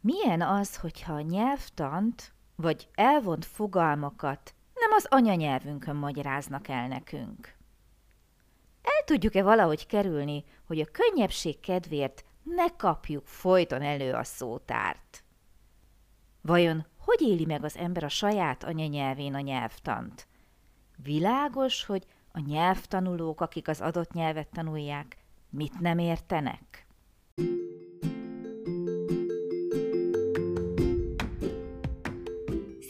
Milyen az, hogyha a nyelvtant vagy elvont fogalmakat nem az anyanyelvünkön magyaráznak el nekünk? El tudjuk-e valahogy kerülni, hogy a könnyebbség kedvéért ne kapjuk folyton elő a szótárt? Vajon hogy éli meg az ember a saját anyanyelvén a nyelvtant? Világos, hogy a nyelvtanulók, akik az adott nyelvet tanulják, mit nem értenek?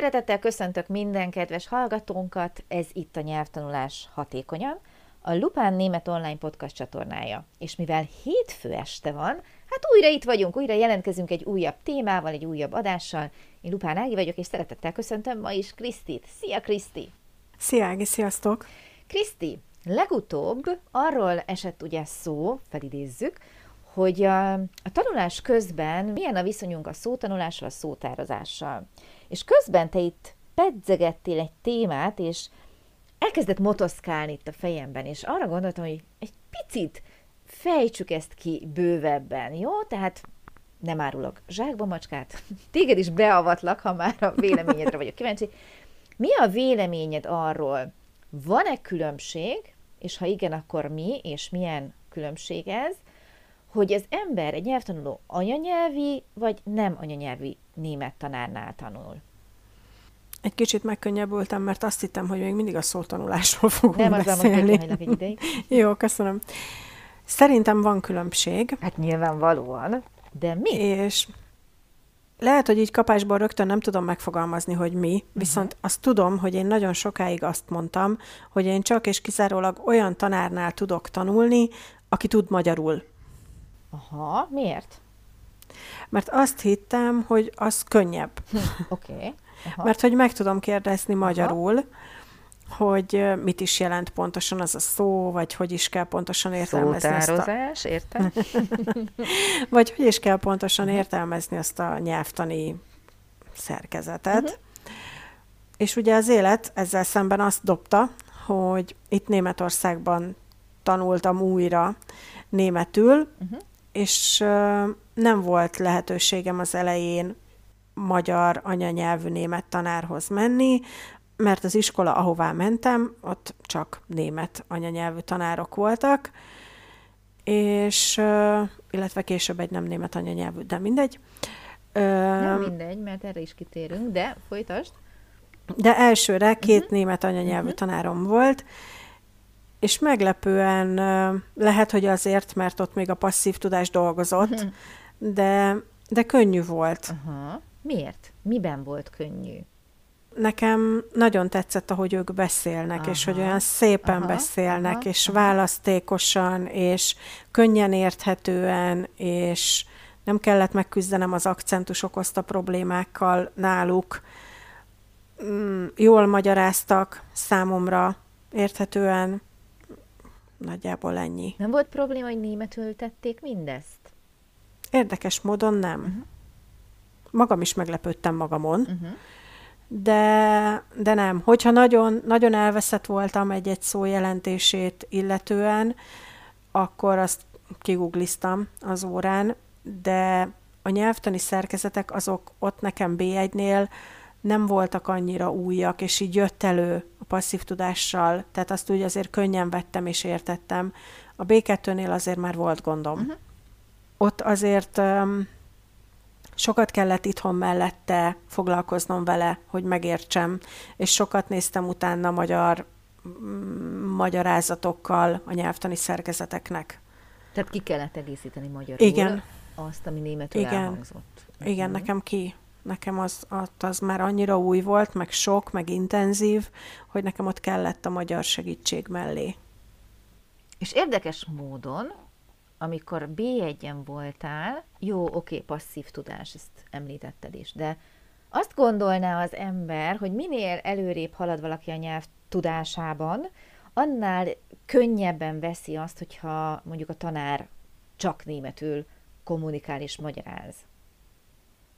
Szeretettel köszöntök minden kedves hallgatónkat, ez itt a Nyelvtanulás Hatékonyan, a Lupán Német Online Podcast csatornája. És mivel hétfő este van, hát újra itt vagyunk, újra jelentkezünk egy újabb témával, egy újabb adással. Én Lupán Ági vagyok, és szeretettel köszöntöm ma is Krisztit. Szia Kriszti! Szia Ági, sziasztok! Kriszti, legutóbb arról esett ugye szó, felidézzük, hogy a, a tanulás közben milyen a viszonyunk a szótanulással, a szótározással. És közben te itt pedzegettél egy témát, és elkezdett motoszkálni itt a fejemben, és arra gondoltam, hogy egy picit fejtsük ezt ki bővebben, jó? Tehát nem árulok zsákba macskát, téged is beavatlak, ha már a véleményedre vagyok kíváncsi. Mi a véleményed arról, van-e különbség, és ha igen, akkor mi, és milyen különbség ez, hogy az ember egy nyelvtanuló anyanyelvi, vagy nem anyanyelvi német tanárnál tanul? Egy kicsit megkönnyebbültem, mert azt hittem, hogy még mindig a szótanulásról fogunk nem, beszélni. Nem, egy ideig. Jó, köszönöm. Szerintem van különbség. Hát nyilvánvalóan. De mi? És lehet, hogy így kapásból rögtön nem tudom megfogalmazni, hogy mi, uh-huh. viszont azt tudom, hogy én nagyon sokáig azt mondtam, hogy én csak és kizárólag olyan tanárnál tudok tanulni, aki tud magyarul. Aha, miért? Mert azt hittem, hogy az könnyebb. Hm, Oké. Okay. Mert hogy meg tudom kérdezni magyarul, Aha hogy mit is jelent pontosan az a szó, vagy hogy is kell pontosan értelmezni Szótározás, ezt a... értem? vagy hogy is kell pontosan uh-huh. értelmezni azt a nyelvtani szerkezetet. Uh-huh. És ugye az élet ezzel szemben azt dobta, hogy itt Németországban tanultam újra németül, uh-huh. És nem volt lehetőségem az elején magyar anyanyelvű német tanárhoz menni, mert az iskola, ahová mentem, ott csak német anyanyelvű tanárok voltak, és, illetve később egy nem német anyanyelvű, de mindegy. Nem mindegy, mert erre is kitérünk, de folytasd. De elsőre két uh-huh. német anyanyelvű uh-huh. tanárom volt, és meglepően lehet, hogy azért, mert ott még a passzív tudás dolgozott, uh-huh. de, de könnyű volt. Uh-huh. Miért? Miben volt könnyű? Nekem nagyon tetszett, ahogy ők beszélnek, aha, és hogy olyan szépen aha, beszélnek, aha, és aha. választékosan, és könnyen érthetően, és nem kellett megküzdenem az akcentus okozta problémákkal náluk. Mm, jól magyaráztak számomra, érthetően, nagyjából ennyi. Nem volt probléma, hogy németül tették mindezt? Érdekes módon nem. Uh-huh. Magam is meglepődtem magamon, uh-huh de, de nem. Hogyha nagyon, nagyon elveszett voltam egy-egy szó jelentését illetően, akkor azt kigugliztam az órán, de a nyelvtani szerkezetek azok ott nekem B1-nél nem voltak annyira újak, és így jött elő passzív tudással, tehát azt úgy azért könnyen vettem és értettem. A B2-nél azért már volt gondom. Uh-huh. Ott azért um, sokat kellett itthon mellette foglalkoznom vele, hogy megértsem, és sokat néztem utána magyar mm, magyarázatokkal a nyelvtani szerkezeteknek. Tehát ki kellett egészíteni magyarul Igen. azt, ami németül Igen. elhangzott. Igen, uh-huh. nekem ki. Nekem az, az már annyira új volt, meg sok, meg intenzív, hogy nekem ott kellett a magyar segítség mellé. És érdekes módon amikor B1-en voltál, jó, oké, passzív tudás, ezt említetted is, de azt gondolná az ember, hogy minél előrébb halad valaki a nyelv tudásában, annál könnyebben veszi azt, hogyha mondjuk a tanár csak németül kommunikál és magyaráz.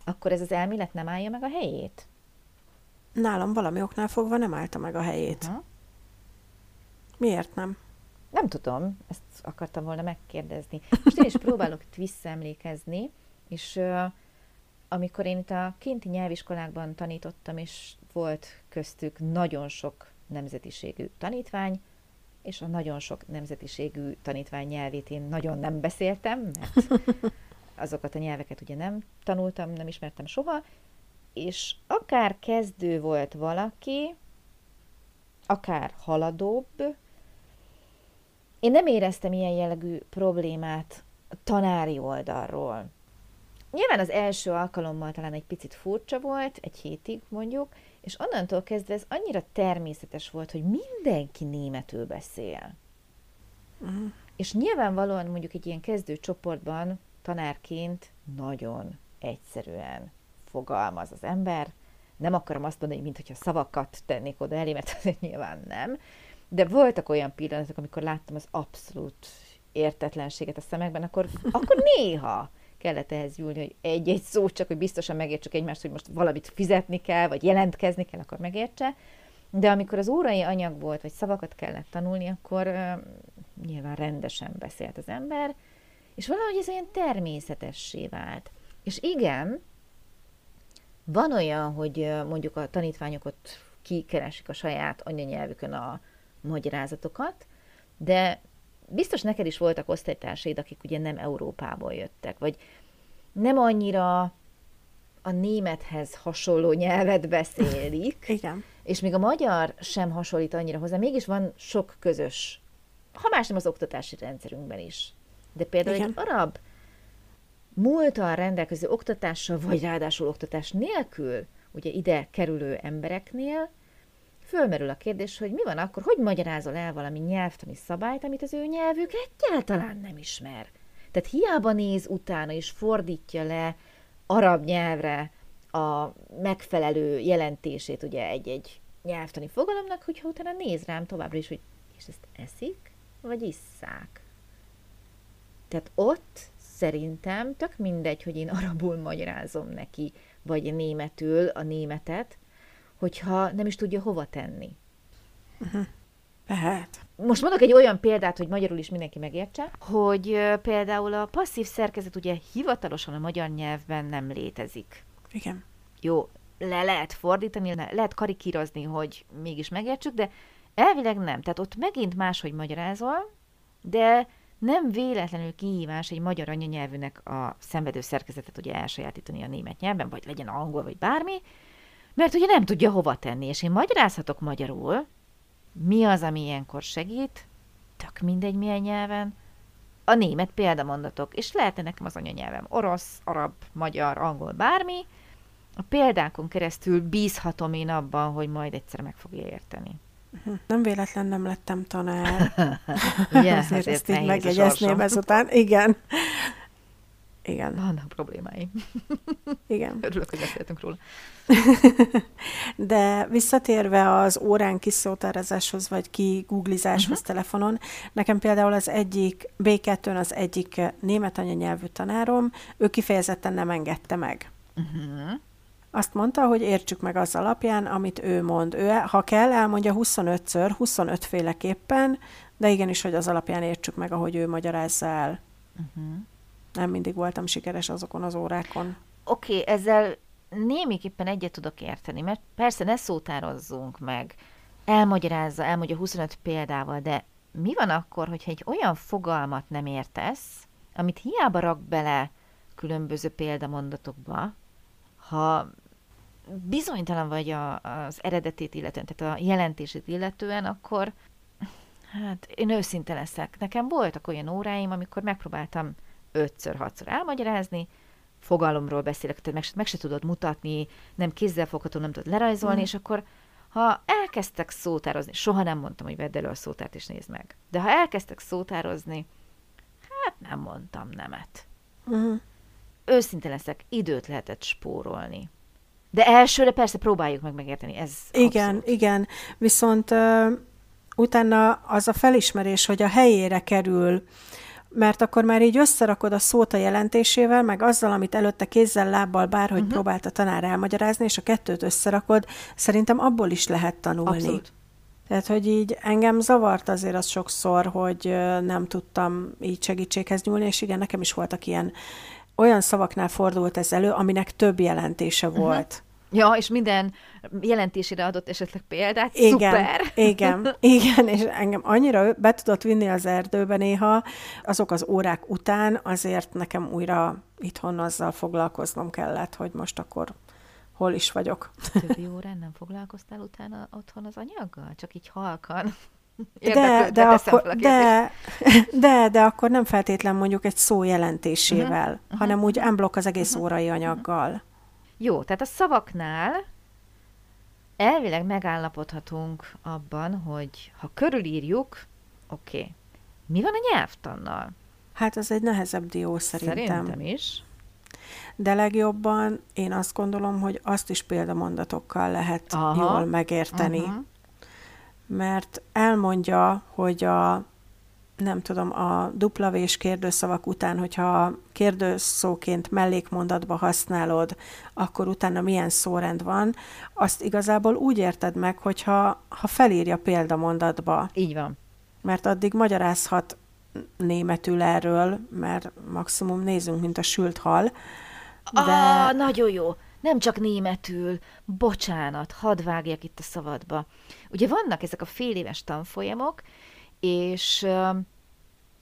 Akkor ez az elmélet nem állja meg a helyét? Nálam valami oknál fogva nem állta meg a helyét. Uh-huh. Miért nem? Nem tudom, ezt akartam volna megkérdezni. Most én is próbálok itt visszaemlékezni, és uh, amikor én itt a kinti nyelviskolákban tanítottam, és volt köztük nagyon sok nemzetiségű tanítvány, és a nagyon sok nemzetiségű tanítvány nyelvét én nagyon nem beszéltem, mert azokat a nyelveket ugye nem tanultam, nem ismertem soha, és akár kezdő volt valaki, akár haladóbb, én nem éreztem ilyen jellegű problémát a tanári oldalról. Nyilván az első alkalommal talán egy picit furcsa volt, egy hétig mondjuk, és onnantól kezdve ez annyira természetes volt, hogy mindenki németül beszél. Uh-huh. És nyilvánvalóan mondjuk egy ilyen kezdő csoportban tanárként nagyon egyszerűen fogalmaz az ember. Nem akarom azt mondani, mintha szavakat tennék oda elé, mert nyilván nem. De voltak olyan pillanatok, amikor láttam az abszolút értetlenséget a szemekben, akkor, akkor néha kellett ehhez júlni, hogy egy-egy szó csak, hogy biztosan megértsük egymást, hogy most valamit fizetni kell, vagy jelentkezni kell, akkor megértse. De amikor az órai anyag volt, vagy szavakat kellett tanulni, akkor uh, nyilván rendesen beszélt az ember, és valahogy ez olyan természetessé vált. És igen, van olyan, hogy mondjuk a tanítványok ott kikeresik a saját anyanyelvükön a magyarázatokat, de biztos neked is voltak osztálytársaid, akik ugye nem Európából jöttek, vagy nem annyira a némethez hasonló nyelvet beszélik. Igen. És még a magyar sem hasonlít annyira hozzá, mégis van sok közös, ha más nem az oktatási rendszerünkben is. De például Igen. egy arab múltal rendelkező oktatással, vagy ráadásul oktatás nélkül, ugye ide kerülő embereknél, fölmerül a kérdés, hogy mi van akkor, hogy magyarázol el valami nyelvtani szabályt, amit az ő nyelvük egyáltalán nem ismer. Tehát hiába néz utána és fordítja le arab nyelvre a megfelelő jelentését ugye egy-egy nyelvtani fogalomnak, hogyha utána néz rám továbbra is, hogy és ezt eszik, vagy isszák. Tehát ott szerintem tök mindegy, hogy én arabul magyarázom neki, vagy németül a németet, hogyha nem is tudja hova tenni. Uh-huh. Lehet. Most mondok egy olyan példát, hogy magyarul is mindenki megértse, hogy például a passzív szerkezet ugye hivatalosan a magyar nyelvben nem létezik. Igen. Jó, le lehet fordítani, le lehet karikírozni, hogy mégis megértsük, de elvileg nem. Tehát ott megint máshogy magyarázol, de nem véletlenül kihívás egy magyar anyanyelvűnek a szenvedő szerkezetet ugye elsajátítani a német nyelven, vagy legyen angol, vagy bármi, mert ugye nem tudja hova tenni, és én magyarázhatok magyarul, mi az, ami ilyenkor segít, tök mindegy milyen nyelven, a német példamondatok, és lehetne nekem az anyanyelvem? Orosz, arab, magyar, angol, bármi, a példákon keresztül bízhatom én abban, hogy majd egyszer meg fogja érteni. Mhm. Nem véletlen nem lettem tanár. yeah, azért, ezt így megjegyezném ezután. Igen. Igen. Vannak problémáim. Igen. Örülök, hogy beszéltünk róla. De visszatérve az órán kiszótározáshoz, vagy kigooglizáshoz uh-huh. telefonon, nekem például az egyik, B2-n az egyik német anyanyelvű tanárom, ő kifejezetten nem engedte meg. Uh-huh. Azt mondta, hogy értsük meg az alapján, amit ő mond. Ő, ha kell, elmondja 25-ször, 25 féleképpen, de igenis, hogy az alapján értsük meg, ahogy ő magyarázza el. Uh-huh nem mindig voltam sikeres azokon az órákon. Oké, okay, ezzel némiképpen egyet tudok érteni, mert persze ne szótározzunk meg, elmagyarázza, elmondja 25 példával, de mi van akkor, hogyha egy olyan fogalmat nem értesz, amit hiába rak bele különböző példamondatokba, ha bizonytalan vagy a, az eredetét illetően, tehát a jelentését illetően, akkor hát én őszinte leszek. Nekem voltak olyan óráim, amikor megpróbáltam ötször, hatszor elmagyarázni, fogalomról beszélek, tehát meg, meg se tudod mutatni, nem kézzelfogható, nem tudod lerajzolni, mm. és akkor ha elkezdtek szótározni, soha nem mondtam, hogy vedd elő a szótárt és nézd meg, de ha elkezdtek szótározni, hát nem mondtam nemet. Uh-huh. Őszinte leszek, időt lehetett spórolni. De elsőre persze próbáljuk meg megérteni, ez Igen, abszolút. igen. Viszont uh, utána az a felismerés, hogy a helyére kerül, mert akkor már így összerakod a szót a jelentésével, meg azzal, amit előtte kézzel, lábbal, bárhogy uh-huh. próbált a tanár elmagyarázni, és a kettőt összerakod, szerintem abból is lehet tanulni. Abszolút. Tehát, hogy így engem zavart azért az sokszor, hogy nem tudtam így segítséghez nyúlni, és igen, nekem is voltak ilyen, olyan szavaknál fordult ez elő, aminek több jelentése volt. Ja, és minden jelentésére adott esetleg példát. Igen, Szuper! igen, igen, és engem annyira be tudott vinni az erdőbe néha, azok az órák után azért nekem újra itthon azzal foglalkoznom kellett, hogy most akkor hol is vagyok. Többi órán nem foglalkoztál utána otthon az anyaggal? Csak így halkan? De, de, akkor, de, de, de akkor nem feltétlen mondjuk egy szó jelentésével, uh-huh, hanem úgy unblock az egész órai anyaggal. Jó, tehát a szavaknál elvileg megállapodhatunk abban, hogy ha körülírjuk, oké, okay. mi van a nyelvtannal? Hát ez egy nehezebb dió szerintem. Szerintem is. De legjobban én azt gondolom, hogy azt is példamondatokkal lehet Aha. jól megérteni. Aha. Mert elmondja, hogy a nem tudom, a dupla vés kérdőszavak után, hogyha kérdőszóként mellékmondatba használod, akkor utána milyen szórend van, azt igazából úgy érted meg, hogyha ha felírja példamondatba, Így van. mert addig magyarázhat németül erről, mert maximum nézünk, mint a sült hal, de Ah, nagyon jó. Nem csak németül. Bocsánat, hadd vágjak itt a szabadba. Ugye vannak ezek a fél éves tanfolyamok, és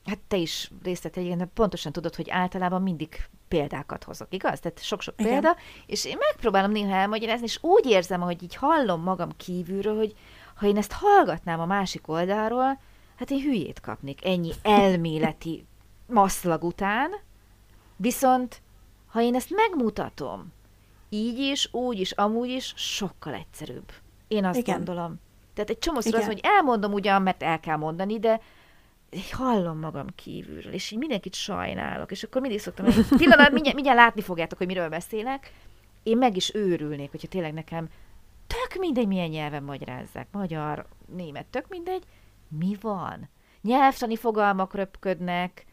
hát te is részt vettél, pontosan tudod, hogy általában mindig példákat hozok, igaz? Tehát sok-sok Igen. példa, és én megpróbálom néha elmagyarázni, és úgy érzem, hogy így hallom magam kívülről, hogy ha én ezt hallgatnám a másik oldalról, hát én hülyét kapnék ennyi elméleti maszlag után, viszont ha én ezt megmutatom, így is, úgy is, amúgy is, sokkal egyszerűbb. Én azt Igen. gondolom. Tehát egy csomószor az, hogy elmondom ugyan, mert el kell mondani, de hallom magam kívülről, és így mindenkit sajnálok, és akkor mindig szoktam, hogy pillanat, mindjárt, mindjárt látni fogjátok, hogy miről beszélek. Én meg is őrülnék, hogyha tényleg nekem tök mindegy, milyen nyelven magyarázzák. Magyar, német, tök mindegy. Mi van? Nyelvtani fogalmak röpködnek,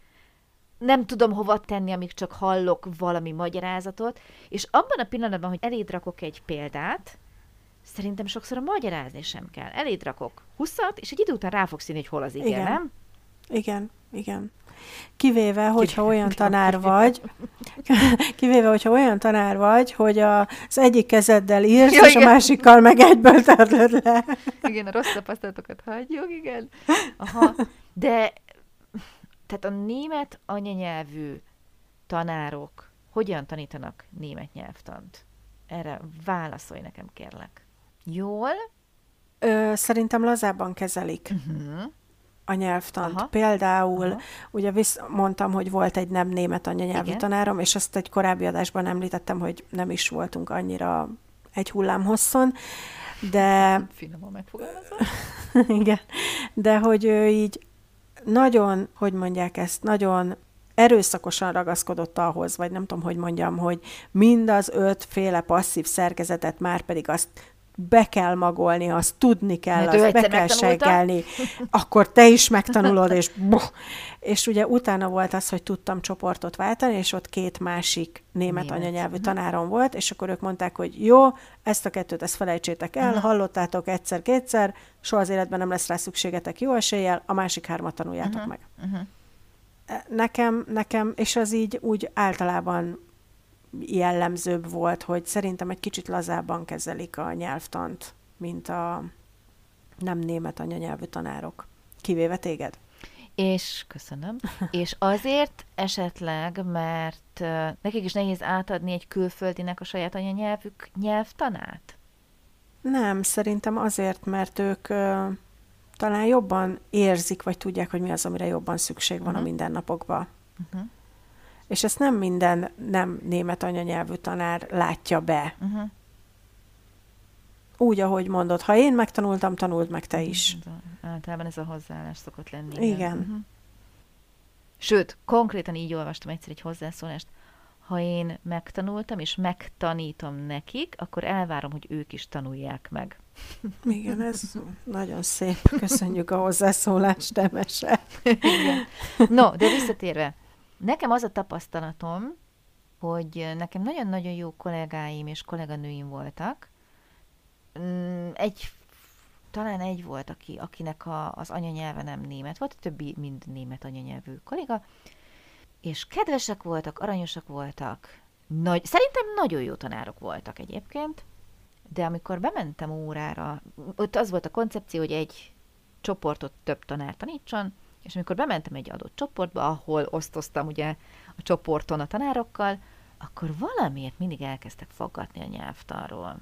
nem tudom hova tenni, amíg csak hallok valami magyarázatot, és abban a pillanatban, hogy eléd rakok egy példát, szerintem sokszor a magyarázni sem kell. Eléd rakok 20 és egy idő után rá fogsz írni, hogy hol az igen, Igen. nem? igen, igen. Kivéve, hogyha olyan tanár vagy, kivéve, hogyha olyan tanár vagy, hogy a, az egyik kezeddel írsz, Ja, és a igen. másikkal meg egyből törlöd le. Igen, a rossz tapasztalatokat hagyjuk, igen. Aha, de tehát a német anyanyelvű tanárok hogyan tanítanak német nyelvtant? Erre válaszolj nekem, kérlek. Jól? Ö, szerintem lazábban kezelik Uh-huh. a nyelvtant. Aha. Például, Aha. ugye visz, mondtam, hogy volt egy nem német anyanyelvű Igen. tanárom, és azt egy korábbi adásban említettem, hogy nem is voltunk annyira egy hullám hosszon, de Finoman megfogalmazva. igen, de hogy ő így nagyon, hogy mondják ezt, nagyon erőszakosan ragaszkodott ahhoz, vagy nem tudom, hogy mondjam, hogy mind az ötféle passzív szerkezetet már pedig azt be kell magolni, azt tudni kell, Mert azt be kell seggelni, akkor te is megtanulod, és buh. És ugye utána volt az, hogy tudtam csoportot váltani, és ott két másik német, Német. anyanyelvű tanárom volt, és akkor ők mondták, hogy jó, ezt a kettőt, ezt felejtsétek el, Mhm. hallottátok egyszer-kétszer, soha az életben nem lesz rá szükségetek jó eséllyel, a másik hármat tanuljátok Mhm. meg. Uh-huh. Nekem, nekem, és az így úgy általában jellemzőbb volt, hogy szerintem egy kicsit lazábban kezelik a nyelvtant, mint a nem német anyanyelvű tanárok. Kivéve téged. És köszönöm. És azért esetleg, mert nekik is nehéz átadni egy külföldinek a saját anyanyelvük nyelvtanát? Nem, szerintem azért, mert ők ö, talán jobban érzik, vagy tudják, hogy mi az, amire jobban szükség van uh-huh. a Mhm. mindennapokban. Uh-huh. És ezt nem minden nem német anyanyelvű tanár látja be. Uh-huh. Úgy, ahogy mondod, ha én megtanultam, tanuld meg te is. A, általában ez a hozzáállás szokott lenni. Igen. Uh-huh. Sőt, konkrétan így olvastam egyszer egy hozzászólást, ha én megtanultam, és megtanítom nekik, akkor elvárom, hogy ők is tanulják meg. Igen, ez nagyon szép. Köszönjük a hozzászólást, Temese. Igen. No, de visszatérve, nekem az a tapasztalatom, hogy nekem nagyon-nagyon jó kollégáim és kolléganőim voltak. Mm, egy, talán egy volt, aki, akinek a, az anyanyelve nem német volt, a többi mind német anyanyelvű kolléga, és kedvesek voltak, aranyosak voltak, nagy, szerintem nagyon jó tanárok voltak egyébként, de amikor bementem órára, ott az volt a koncepció, hogy egy csoportot több tanár tanítson, és amikor bementem egy adott csoportba, ahol osztoztam ugye a csoporton a tanárokkal, akkor valamiért mindig elkezdtek faggatni a nyelvtanról.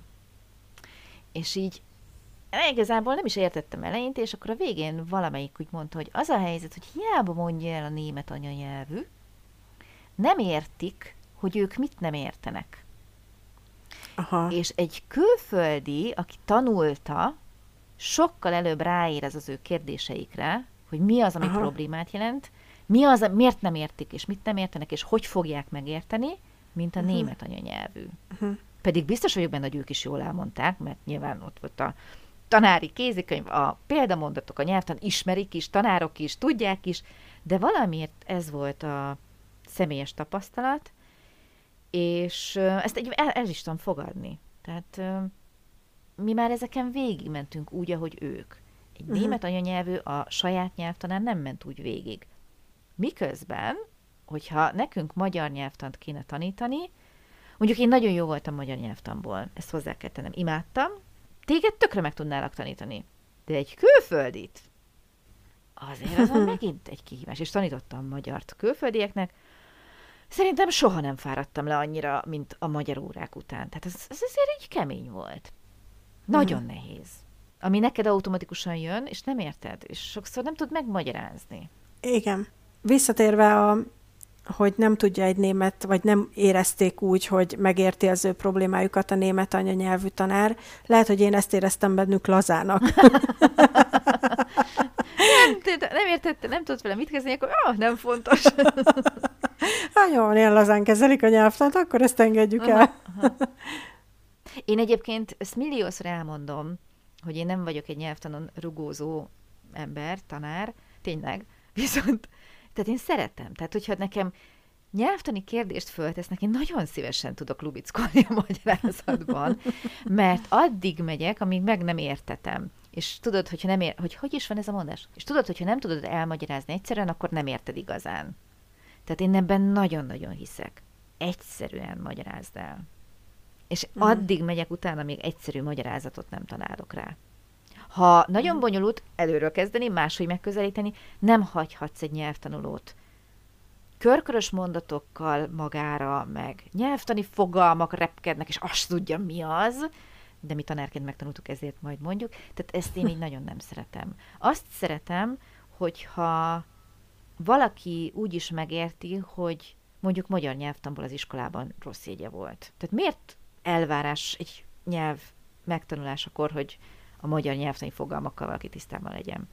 És így igazából nem is értettem eleinte, és akkor a végén valamelyik úgy mondta, hogy az a helyzet, hogy hiába mondja el a német anyanyelvű, nem értik, hogy ők mit nem értenek. Aha. És egy külföldi, aki tanulta, sokkal előbb ráér ez az ő kérdéseikre, hogy mi az, ami Aha. problémát jelent, mi az, miért nem értik, és mit nem értenek, és hogy fogják megérteni, mint a uh-huh. német anyanyelvű. Uh-huh. Pedig biztos vagyok benne, hogy ők is jól elmondták, mert nyilván ott volt a tanári kézikönyv, a példamondatok, a nyelvtan ismerik is, tanárok is, tudják is, de valamiért ez volt a személyes tapasztalat, és ezt egy, el, el is tudom fogadni. Tehát mi már ezeken végigmentünk úgy, ahogy ők. Egy uh-huh. német anyanyelvű a saját nyelvtanán nem ment úgy végig. Miközben, hogyha nekünk magyar nyelvtant kéne tanítani, mondjuk én nagyon jó voltam magyar nyelvtanból, ezt hozzá kell tennem, imádtam, téged tökre meg tudnálak tanítani. De egy külföldit, azért az megint egy kihívás. És tanítottam magyart külföldieknek, Szerintem soha nem fáradtam le annyira, mint a magyar órák után. Tehát ez, ez azért így kemény volt. Nagyon hmm. nehéz. Ami neked automatikusan jön, és nem érted, és sokszor nem tud megmagyarázni. Igen. Visszatérve a hogy nem tudja egy német, vagy nem érezték úgy, hogy megérti az ő problémájukat a német anyanyelvű tanár. Lehet, hogy én ezt éreztem bennük lazának. nem, nem értette, nem tudott vele mit kezdeni, akkor ah, nem fontos. hát jó, ilyen lazán kezelik a nyelvtant, akkor ezt engedjük aha, el. Aha. Én egyébként ezt milliószor elmondom, hogy én nem vagyok egy nyelvtanon rugózó ember, tanár, tényleg, viszont tehát én szeretem. Tehát, hogyha nekem nyelvtani kérdést föltesznek, én nagyon szívesen tudok lubickolni a magyarázatban, mert addig megyek, amíg meg nem értetem. És tudod, hogyha nem ér, hogy hogy is van ez a mondás? És tudod, hogyha nem tudod elmagyarázni egyszerűen, akkor nem érted igazán. Tehát én ebben nagyon-nagyon hiszek. Egyszerűen magyarázd el. És mm. addig megyek utána, még egyszerű magyarázatot nem találok rá. Ha nagyon bonyolult, előről kezdeni, máshogy megközelíteni, nem hagyhatsz egy nyelvtanulót körkörös mondatokkal magára, meg nyelvtani fogalmak repkednek, és azt tudja, mi az, de mi tanárként megtanultuk, ezért majd mondjuk. Tehát ezt én így nagyon nem szeretem. Azt szeretem, hogyha valaki úgy is megérti, hogy mondjuk magyar nyelvtanból az iskolában rossz jegye volt. Tehát miért elvárás egy nyelv megtanulásakor, hogy a magyar nyelvtani fogalmakkal valaki tisztában legyen.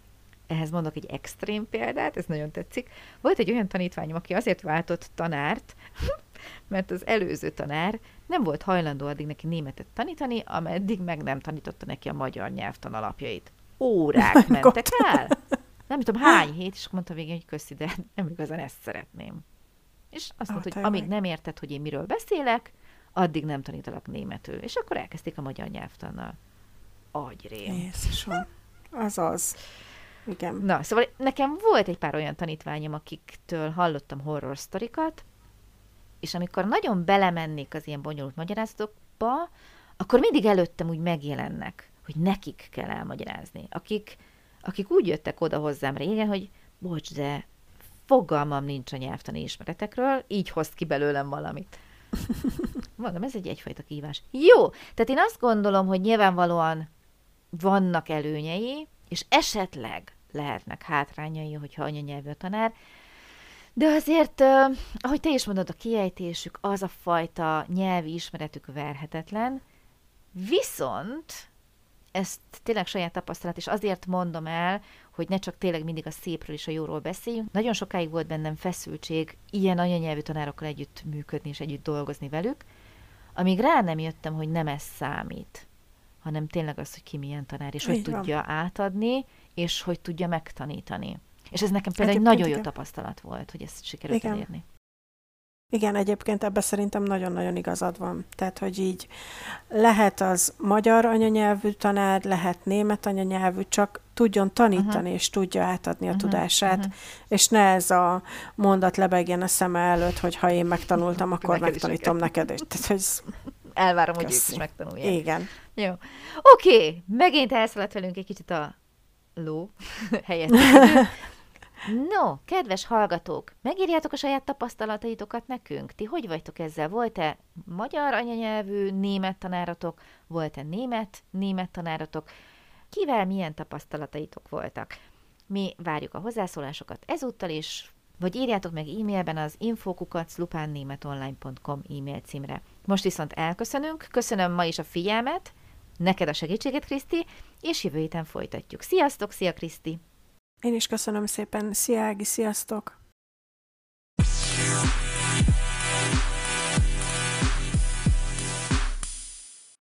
Ehhez mondok egy extrém példát, ez nagyon tetszik. Volt egy olyan tanítványom, aki azért váltott tanárt, mert az előző tanár nem volt hajlandó addig neki németet tanítani, ameddig meg nem tanította neki a magyar nyelvtan alapjait. Órák mentek el. Nem tudom hány hét, és mondta végén, hogy köszi, de nem igazán ezt szeretném. És azt mondta, hogy amíg nem érted, hogy én miről beszélek, addig nem tanítalak németül. És akkor elkezdték a magyar nyelvtannal agyrém. Jézusom. Az az. Igen. Na, szóval nekem volt egy pár olyan tanítványom, akiktől hallottam horror sztorikat, és amikor nagyon belemennék az ilyen bonyolult magyarázatokba, akkor mindig előttem úgy megjelennek, hogy nekik kell elmagyarázni. Akik, akik úgy jöttek oda hozzám régen, hogy bocs, de fogalmam nincs a nyelvtani ismeretekről, így hoz ki belőlem valamit. Mondom, ez egy egyfajta kívás. Jó, tehát én azt gondolom, hogy nyilvánvalóan vannak előnyei, és esetleg lehetnek hátrányai, hogyha anyanyelvű a tanár, de azért, ahogy te is mondod, a kiejtésük, az a fajta nyelvi ismeretük verhetetlen, viszont ezt tényleg saját tapasztalat, és azért mondom el, hogy ne csak tényleg mindig a szépről és a jóról beszéljünk. Nagyon sokáig volt bennem feszültség ilyen anyanyelvű tanárokkal együtt működni és együtt dolgozni velük, amíg rá nem jöttem, hogy nem ez számít, hanem tényleg az, hogy ki milyen tanár, és Így hogy van. tudja átadni, és hogy tudja megtanítani. És ez nekem például egy nagyon jó tapasztalat volt, hogy ezt sikerült igen. elérni. Igen, egyébként ebbe szerintem nagyon-nagyon igazad van. Tehát, hogy így lehet az magyar anyanyelvű tanár, lehet német anyanyelvű, csak tudjon tanítani, uh-huh. és tudja átadni a uh-huh. tudását, uh-huh. és ne ez a mondat lebegjen a szeme előtt, hogy ha én megtanultam, akkor neked megtanítom neked is. Tehát, hogy Elvárom, Köszi. hogy ők is megtanulják. Igen. Jó. Oké, okay. megint elszaladt velünk egy kicsit a ló helyett. No, kedves hallgatók, megírjátok a saját tapasztalataitokat nekünk? Ti hogy vagytok ezzel? Volt-e magyar anyanyelvű német tanáratok? Volt-e német német tanáratok? Kivel milyen tapasztalataitok voltak? Mi várjuk a hozzászólásokat ezúttal is, vagy írjátok meg e-mailben az infokukaclupánnémetonline.com e-mail címre. Most viszont elköszönünk, köszönöm ma is a figyelmet, neked a segítséget, Kriszti, és jövő héten folytatjuk. Sziasztok, szia Kriszti! Én is köszönöm szépen. Szia Ági, sziasztok!